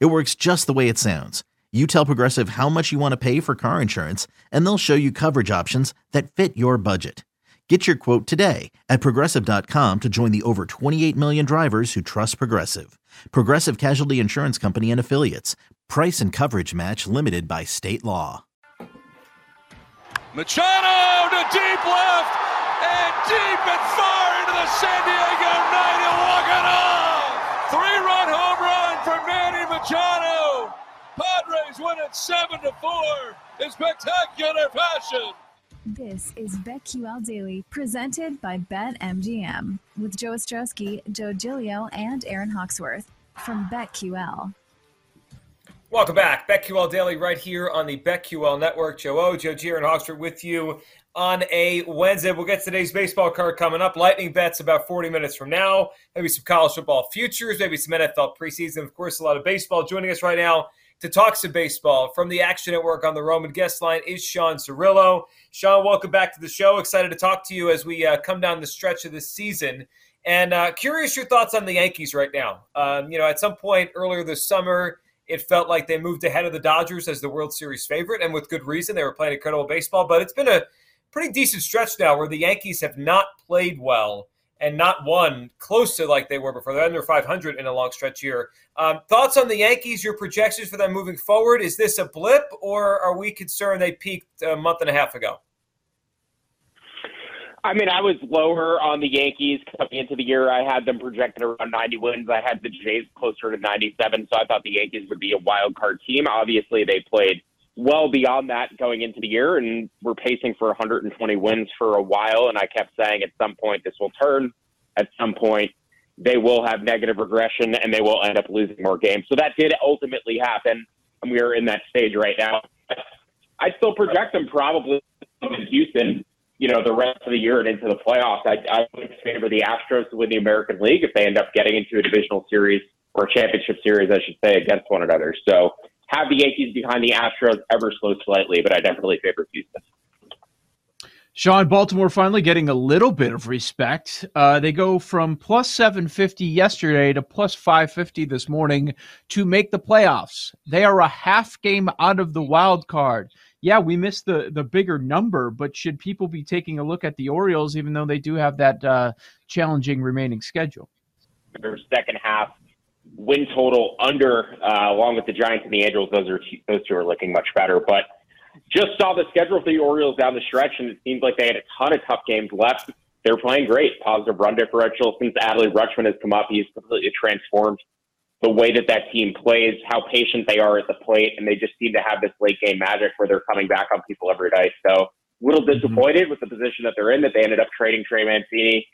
It works just the way it sounds. You tell Progressive how much you want to pay for car insurance, and they'll show you coverage options that fit your budget. Get your quote today at progressive.com to join the over 28 million drivers who trust Progressive. Progressive Casualty Insurance Company and Affiliates. Price and coverage match limited by state law. Machado to deep left and deep and far into the San Diego night. He'll walk it off. Three run home run for Manny Machado. Padres win it 7 to 4 in spectacular fashion. This is BetQL Daily, presented by BetMGM, with Joe Ostrowski, Joe Gilio, and Aaron Hawksworth from BetQL. Welcome back. BetQL Daily right here on the BetQL Network. Joe O, Joe G, and Hawksworth with you on a Wednesday. We'll get today's baseball card coming up. Lightning bets about 40 minutes from now. Maybe some college football futures, maybe some NFL preseason. Of course, a lot of baseball. Joining us right now to talk some baseball from the Action Network on the Roman guest line is Sean Zerillo. Sean, welcome back to the show. Excited to talk to you as we uh, come down the stretch of this season. And uh, curious your thoughts on the Yankees right now. Um, you know, at some point earlier this summer, it felt like they moved ahead of the Dodgers as the World Series favorite, and with good reason. They were playing incredible baseball, but it's been a pretty decent stretch now where the Yankees have not played well and not won close to like they were before. They're under 500 in a long stretch here. Um, thoughts on the Yankees? Your projections for them moving forward? Is this a blip, or are we concerned they peaked a month and a half ago? I mean, I was lower on the Yankees coming into the year. I had them projected around 90 wins. I had the Jays closer to 97, so I thought the Yankees would be a wild card team. Obviously, they played well beyond that going into the year, and we're pacing for 120 wins for a while. And I kept saying at some point this will turn. At some point, they will have negative regression, and they will end up losing more games. So that did ultimately happen, and we are in that stage right now. I still project them probably in Houston. You know, the rest of the year and into the playoffs. I, I would favor the Astros to win the American League if they end up getting into a divisional series or a championship series, I should say, against one another. So have the Yankees behind the Astros ever so slightly, but I definitely favor Houston. Sean, Baltimore finally getting a little bit of respect. Uh, they go from plus 750 yesterday to plus 550 this morning to make the playoffs. They are a half game out of the wild card. Yeah, we missed the, the bigger number, but should people be taking a look at the Orioles, even though they do have that uh, challenging remaining schedule? Their second half win total under, uh, along with the Giants and the Angels. Those are those two are looking much better. But just saw the schedule for the Orioles down the stretch, and it seems like they had a ton of tough games left. They're playing great, positive run differential since Adley Rutschman has come up. He's completely transformed the way that that team plays, how patient they are at the plate, and they just seem to have this late game magic where they're coming back on people every day. So a little mm-hmm. disappointed with the position that they're in that they ended up trading Trey Mancini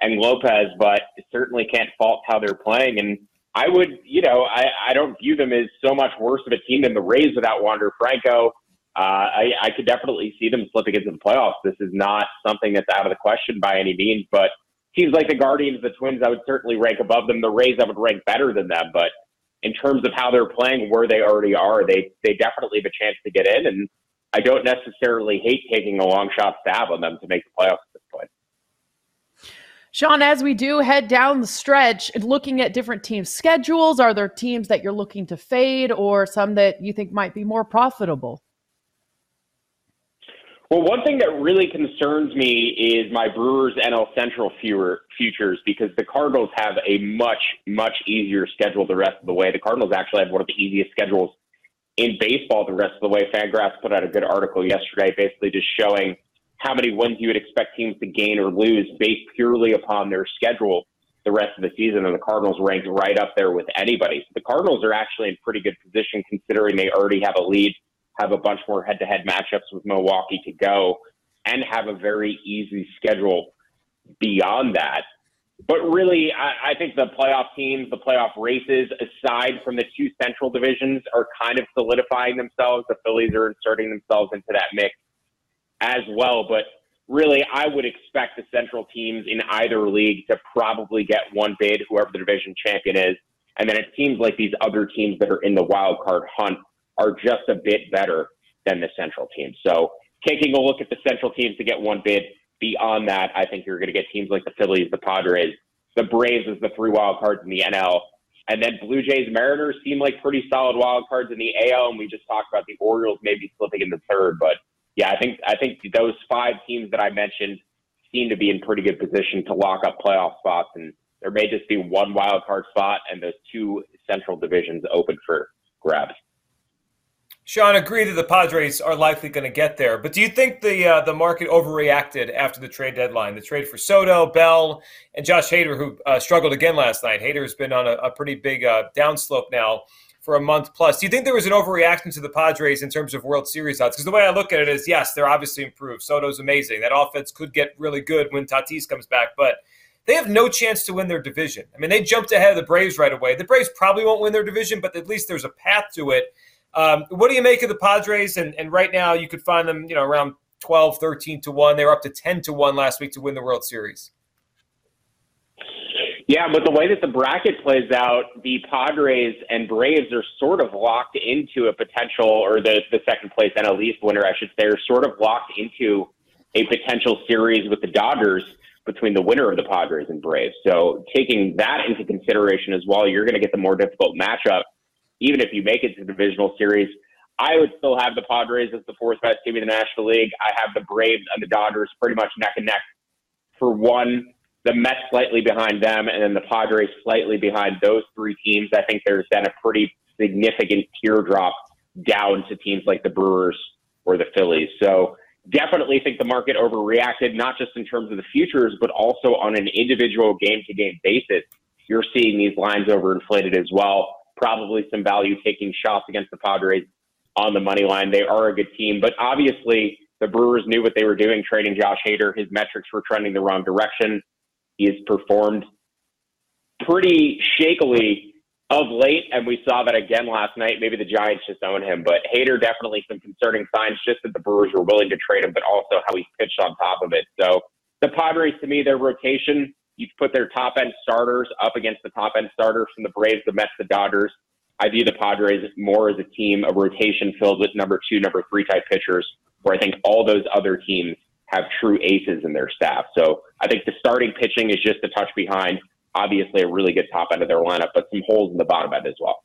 and Lopez, but certainly can't fault how they're playing. And I would, you know, I, I don't view them as so much worse of a team than the Rays without Wander Franco. Uh, I, I could definitely see them slipping into the playoffs. This is not something that's out of the question by any means, but teams like the Guardians, the Twins, I would certainly rank above them. The Rays, I would rank better than them. But in terms of how they're playing, where they already are, they they definitely have a chance to get in. And I don't necessarily hate taking a long shot stab on them to make the playoffs. Sean, as we do head down the stretch, looking at different teams' schedules, are there teams that you're looking to fade or some that you think might be more profitable? Well, one thing that really concerns me is my Brewers NL Central futures because the Cardinals have a much, much easier schedule the rest of the way. The Cardinals actually have one of the easiest schedules in baseball the rest of the way. Fangraphs put out a good article yesterday basically just showing how many wins you would expect teams to gain or lose based purely upon their schedule the rest of the season. And the Cardinals ranked right up there with anybody. So the Cardinals are actually in pretty good position considering they already have a lead, have a bunch more head to head matchups with Milwaukee to go, and have a very easy schedule beyond that. But really, I, I think the playoff teams, the playoff races, aside from the two central divisions, are kind of solidifying themselves. The Phillies are inserting themselves into that mix as well. But really, I would expect the central teams in either league to probably get one bid, whoever the division champion is. And then it seems like these other teams that are in the wild card hunt are just a bit better than the central teams. So taking a look at the central teams to get one bid. Beyond that, I think you're going to get teams like the Phillies, the Padres, the Braves as the three wild cards in the NL. And then Blue Jays, Mariners seem like pretty solid wild cards in the AL. And we just talked about the Orioles maybe slipping in the third. But yeah, I think I think those five teams that I mentioned seem to be in pretty good position to lock up playoff spots. And there may just be one wild card spot and those two central divisions open for grabs. Sean, agree that the Padres are likely going to get there, but do you think the uh, the market overreacted after the trade deadline? The trade for Soto, Bell, and Josh Hader, who uh, struggled again last night. Hader has been on a, a pretty big uh, downslope now for a month plus. Do you think there was an overreaction to the Padres in terms of World Series odds? Because the way I look at it is, yes, they're obviously improved. Soto's amazing. That offense could get really good when Tatis comes back, but they have no chance to win their division. I mean, they jumped ahead of the Braves right away. The Braves probably won't win their division, but at least there's a path to it. Um, what do you make of the Padres? And, and right now, you could find them, you know, around 12, 13 to 1. They were up to 10 to 1 last week to win the World Series. Yeah, but the way that the bracket plays out, the Padres and Braves are sort of locked into a potential, or the, the second place NL East winner, I should say, are sort of locked into a potential series with the Dodgers between the winner of the Padres and Braves. So taking that into consideration as well, you're going to get the more difficult matchup even if you make it to the divisional series, I would still have the Padres as the fourth best team in the National League. I have the Braves and the Dodgers pretty much neck and neck for one. The Mets slightly behind them, and then the Padres slightly behind those three teams. I think there's been a pretty significant teardrop down to teams like the Brewers or the Phillies. So definitely think the market overreacted, not just in terms of the futures, but also on an individual game to game basis. You're seeing these lines overinflated as well probably some value taking shots against the Padres on the money line. They are a good team, but obviously the Brewers knew what they were doing trading Josh Hader. His metrics were trending the wrong direction. He has performed pretty shakily of late, and we saw that again last night. Maybe the Giants just own him, but Hader definitely some concerning signs just that the Brewers were willing to trade him, but also how he's pitched on top of it. So the Padres, to me, their rotation you put their top end starters up against the top end starters from the Braves, the Mets, the Dodgers. I view the Padres more as a team, a rotation filled with number two, number three type pitchers, where I think all those other teams have true aces in their staff. So I think the starting pitching is just a touch behind. Obviously, a really good top end of their lineup, but some holes in the bottom end as well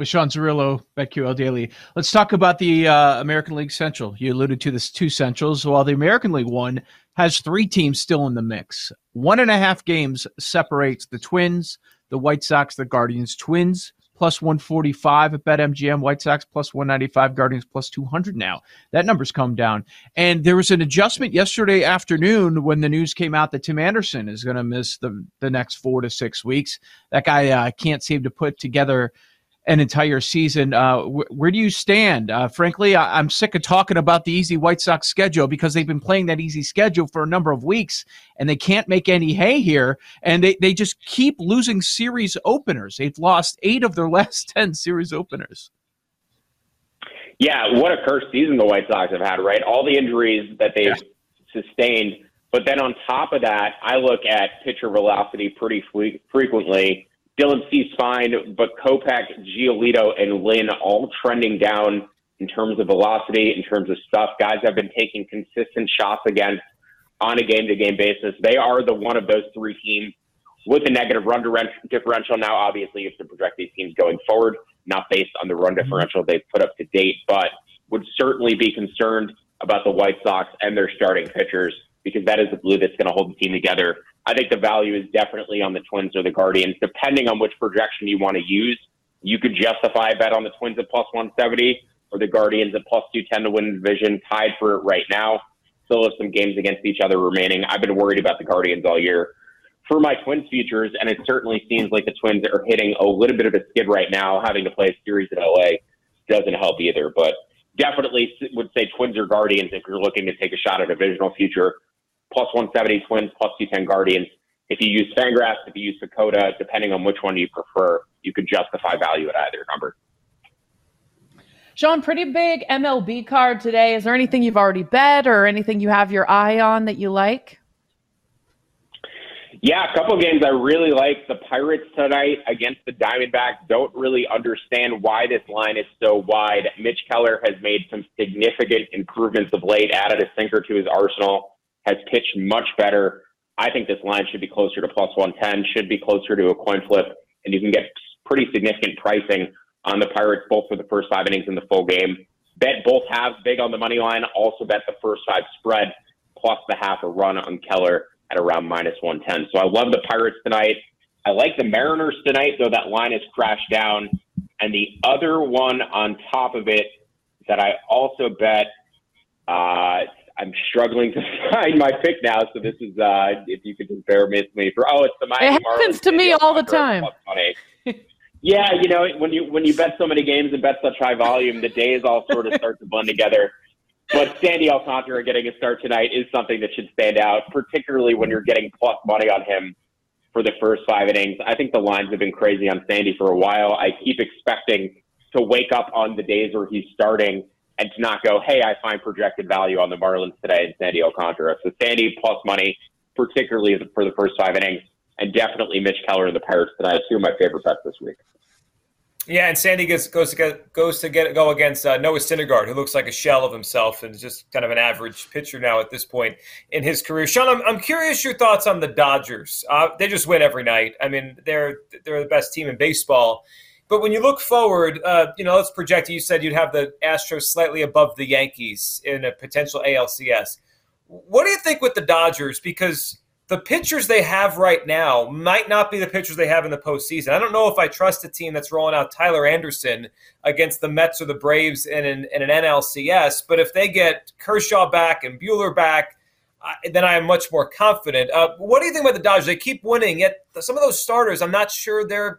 with Sean Zerillo, BetQL Daily. Let's talk about the uh, American League Central. You alluded to this two Centrals. While the American League one has three teams still in the mix. One and a half games separates the Twins, the White Sox, the Guardians. Twins plus 145 at BetMGM, White Sox plus 195, Guardians plus 200 now. That number's come down. And there was an adjustment yesterday afternoon when the news came out that Tim Anderson is going to miss the, the next four to six weeks. That guy uh, can't seem to put together an entire season. Uh, wh- where do you stand? Uh, frankly, I- am sick of talking about the easy White Sox schedule because they've been playing that easy schedule for a number of weeks and they can't make any hay here. And they, they just keep losing series openers. They've lost eight of their last 10 series openers. Yeah, what a cursed season the White Sox have had, right? All the injuries that they've yeah. sustained. But then on top of that, I look at pitcher velocity pretty frequently Dylan Cease fine, but Kopech, Giolito, and Lynn all trending down in terms of velocity, in terms of stuff. Guys have been taking consistent shots again on a game to game basis. They are the one of those three teams with a negative run differential. Now, obviously, you have to project these teams going forward, not based on the run differential they've put up to date, but would certainly be concerned about the White Sox and their starting pitchers because that is the glue that's going to hold the team together I think the value is definitely on the Twins or the Guardians, depending on which projection you want to use. You could justify a bet on the Twins at plus 170 or the Guardians at plus 210 to win the division, tied for it right now. Still have some games against each other remaining. I've been worried about the Guardians all year. For my Twins futures, and it certainly seems like the Twins are hitting a little bit of a skid right now, having to play a series in LA doesn't help either. But definitely would say Twins or Guardians if you're looking to take a shot at a divisional future plus 170 Twins, plus 210 Guardians. if you use Fangraphs, if you use PECOTA, depending on which one you prefer, you could justify value at either number. Sean, pretty big MLB card today. Is there anything you've already bet or anything you have your eye on that you like? Yeah, a couple games I really like. The Pirates tonight against the Diamondbacks. Don't really understand why this line is so wide. Mitch Keller has made some significant improvements of late, added a sinker to his arsenal, has pitched much better. I think this line should be closer to plus 110, should be closer to a coin flip, and you can get pretty significant pricing on the Pirates both for the first five innings and the full game. Bet both halves big on the money line. Also bet the first five spread plus the half a run on Keller at around minus 110. So I love the Pirates tonight. I like the Mariners tonight, though that line has crashed down. And the other one on top of it that I also bet, uh, I'm struggling to find my pick now. So this is, uh, if you could just bear with me for, oh, it's the Miami It happens Marlins to me all the time. Yeah, you know, when you when you bet so many games and bet such high volume, the days all sort of start to blend together. But Sandy Alcantara getting a start tonight is something that should stand out, particularly when you're getting plus money on him for the first five innings. I think the lines have been crazy on Sandy for a while. I keep expecting to wake up on the days where he's starting and to not go, hey, I find projected value on the Marlins today and Sandy Alcantara. So Sandy plus money, particularly for the first five innings, and definitely Mitch Keller and the Pirates tonight. Two of my favorite bets this week. Yeah, and Sandy gets, goes to get goes to get go against uh, Noah Syndergaard, who looks like a shell of himself and is just kind of an average pitcher now at this point in his career. Sean, I'm, I'm curious your thoughts on the Dodgers. Uh, they just win every night. I mean, they're they're the best team in baseball. But when you look forward, uh, you know, let's project. You said you'd have the Astros slightly above the Yankees in a potential ALCS. What do you think with the Dodgers? Because the pitchers they have right now might not be the pitchers they have in the postseason. I don't know if I trust a team that's rolling out Tyler Anderson against the Mets or the Braves in an, in an NLCS, but if they get Kershaw back and Buehler back, then I am much more confident. Uh, what do you think about the Dodgers? They keep winning, yet some of those starters, I'm not sure they're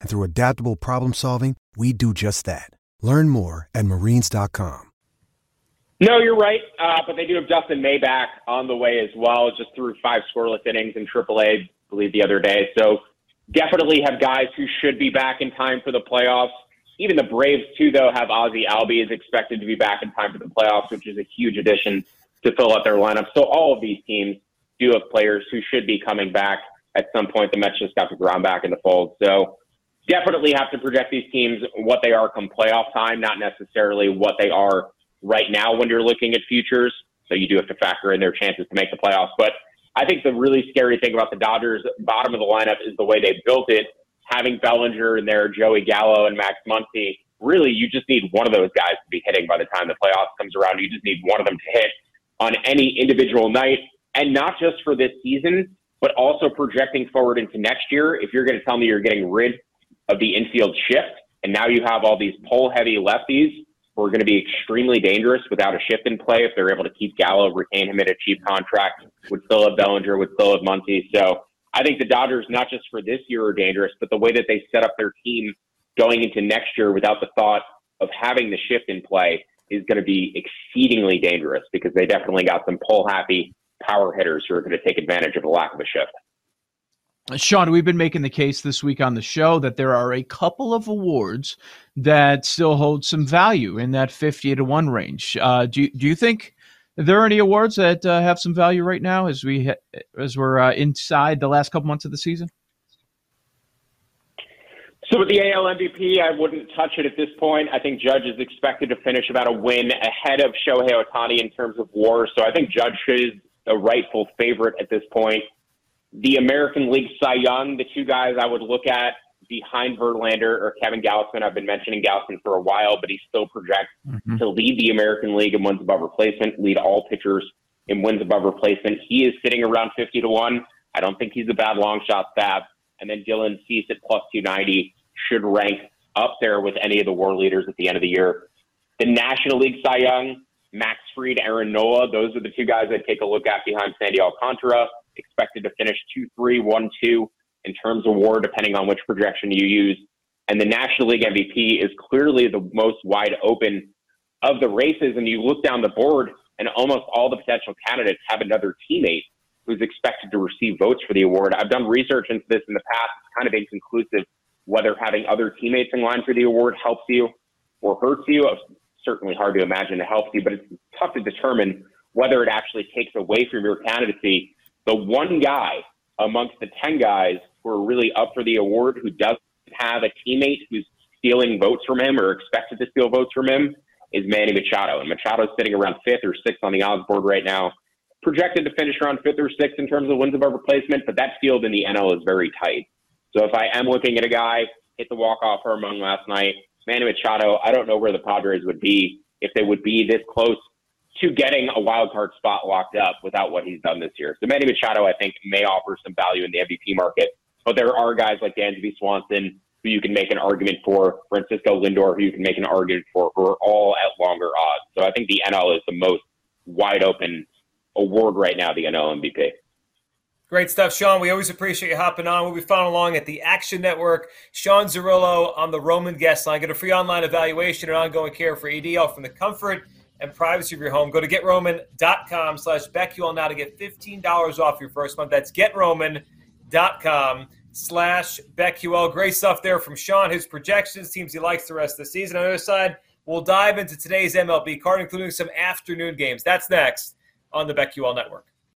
And through adaptable problem solving, we do just that. Learn more at marines.com. No, you're right. Uh, but they do have Dustin May back on the way as well. Just through five scoreless innings in AAA, I believe, the other day. So definitely have guys who should be back in time for the playoffs. Even the Braves, too, though, have Ozzy Albies is expected to be back in time for the playoffs, which is a huge addition to fill out their lineup. So all of these teams do have players who should be coming back at some point. The Mets just got deGrom back in the fold. So definitely have to project these teams what they are come playoff time, not necessarily what they are right now when you're looking at futures. So you do have to factor in their chances to make the playoffs. But I think the really scary thing about the Dodgers bottom of the lineup is the way they built it. Having Bellinger in there, Joey Gallo, and Max Muncy. Really, you just need one of those guys to be hitting by the time the playoffs comes around. You just need one of them to hit on any individual night, and not just for this season, but also projecting forward into next year. If you're going to tell me you're getting rid of the infield shift, and now you have all these pull heavy lefties who are going to be extremely dangerous without a shift in play if they're able to keep Gallo, retain him at a cheap contract, would still have Bellinger, would still have Muncy. So I think the Dodgers, not just for this year, are dangerous, but the way that they set up their team going into next year without the thought of having the shift in play is going to be exceedingly dangerous because they definitely got some pull happy power hitters who are going to take advantage of the lack of a shift. Sean, we've been making the case this week on the show that there are a couple of awards that still hold some value in that 50 to 1 range. Uh, do, you, do you think there are any awards that uh, have some value right now as, we ha- as we're uh, inside the last couple months of the season? So with the AL MVP, I wouldn't touch it at this point. I think Judge is expected to finish about a win ahead of Shohei Ohtani in terms of WAR. So I think Judge is a rightful favorite at this point. The American League Cy Young, the two guys I would look at behind Verlander or Kevin Gausman. I've been mentioning Gausman for a while, but he still projects mm-hmm. to lead the American League in wins above replacement, lead all pitchers in wins above replacement. He is sitting around 50 to 1. I don't think he's a bad long shot stab. And then Dylan Cease at plus 290 should rank up there with any of the war leaders at the end of the year. The National League Cy Young, Max Fried, Aaron Nola, those are the two guys I'd take a look at behind Sandy Alcantara, expected to finish 2 3, 1 2 in terms of war, depending on which projection you use. And the National League MVP is clearly the most wide open of the races. And you look down the board, and almost all the potential candidates have another teammate who's expected to receive votes for the award. I've done research into this in the past. It's kind of inconclusive whether having other teammates in line for the award helps you or hurts you. It's certainly hard to imagine it helps you, but it's tough to determine whether it actually takes away from your candidacy. The one guy amongst the 10 guys who are really up for the award who doesn't have a teammate who's stealing votes from him or expected to steal votes from him is Manny Machado. And Machado's sitting around fifth or sixth on the odds board right now. Projected to finish around fifth or sixth in terms of wins above replacement, but that field in the NL is very tight. So if I am looking at a guy, hit the walk-off home run last night, Manny Machado, I don't know where the Padres would be if they would be this close to getting a wild card spot locked up without what he's done this year. So Manny Machado, I think, may offer some value in the MVP market. But there are guys like Dansby Swanson who you can make an argument for, Francisco Lindor who you can make an argument for, who are all at longer odds. So I think the NL is the most wide open award right now, the NL MVP. Great stuff, Sean. We always appreciate you hopping on. We'll be following along at the Action Network. Sean Zerillo on the Roman guest line. Get a free online evaluation and ongoing care for ED, from the comfort and privacy of your home. Go to getroman.com slash BetQL now to get $15 off your first month. That's getroman.com slash BetQL. Great stuff there from Sean, his projections, teams he likes the rest of the season. On the other side, we'll dive into today's MLB card, including some afternoon games. That's next on the BetQL Network.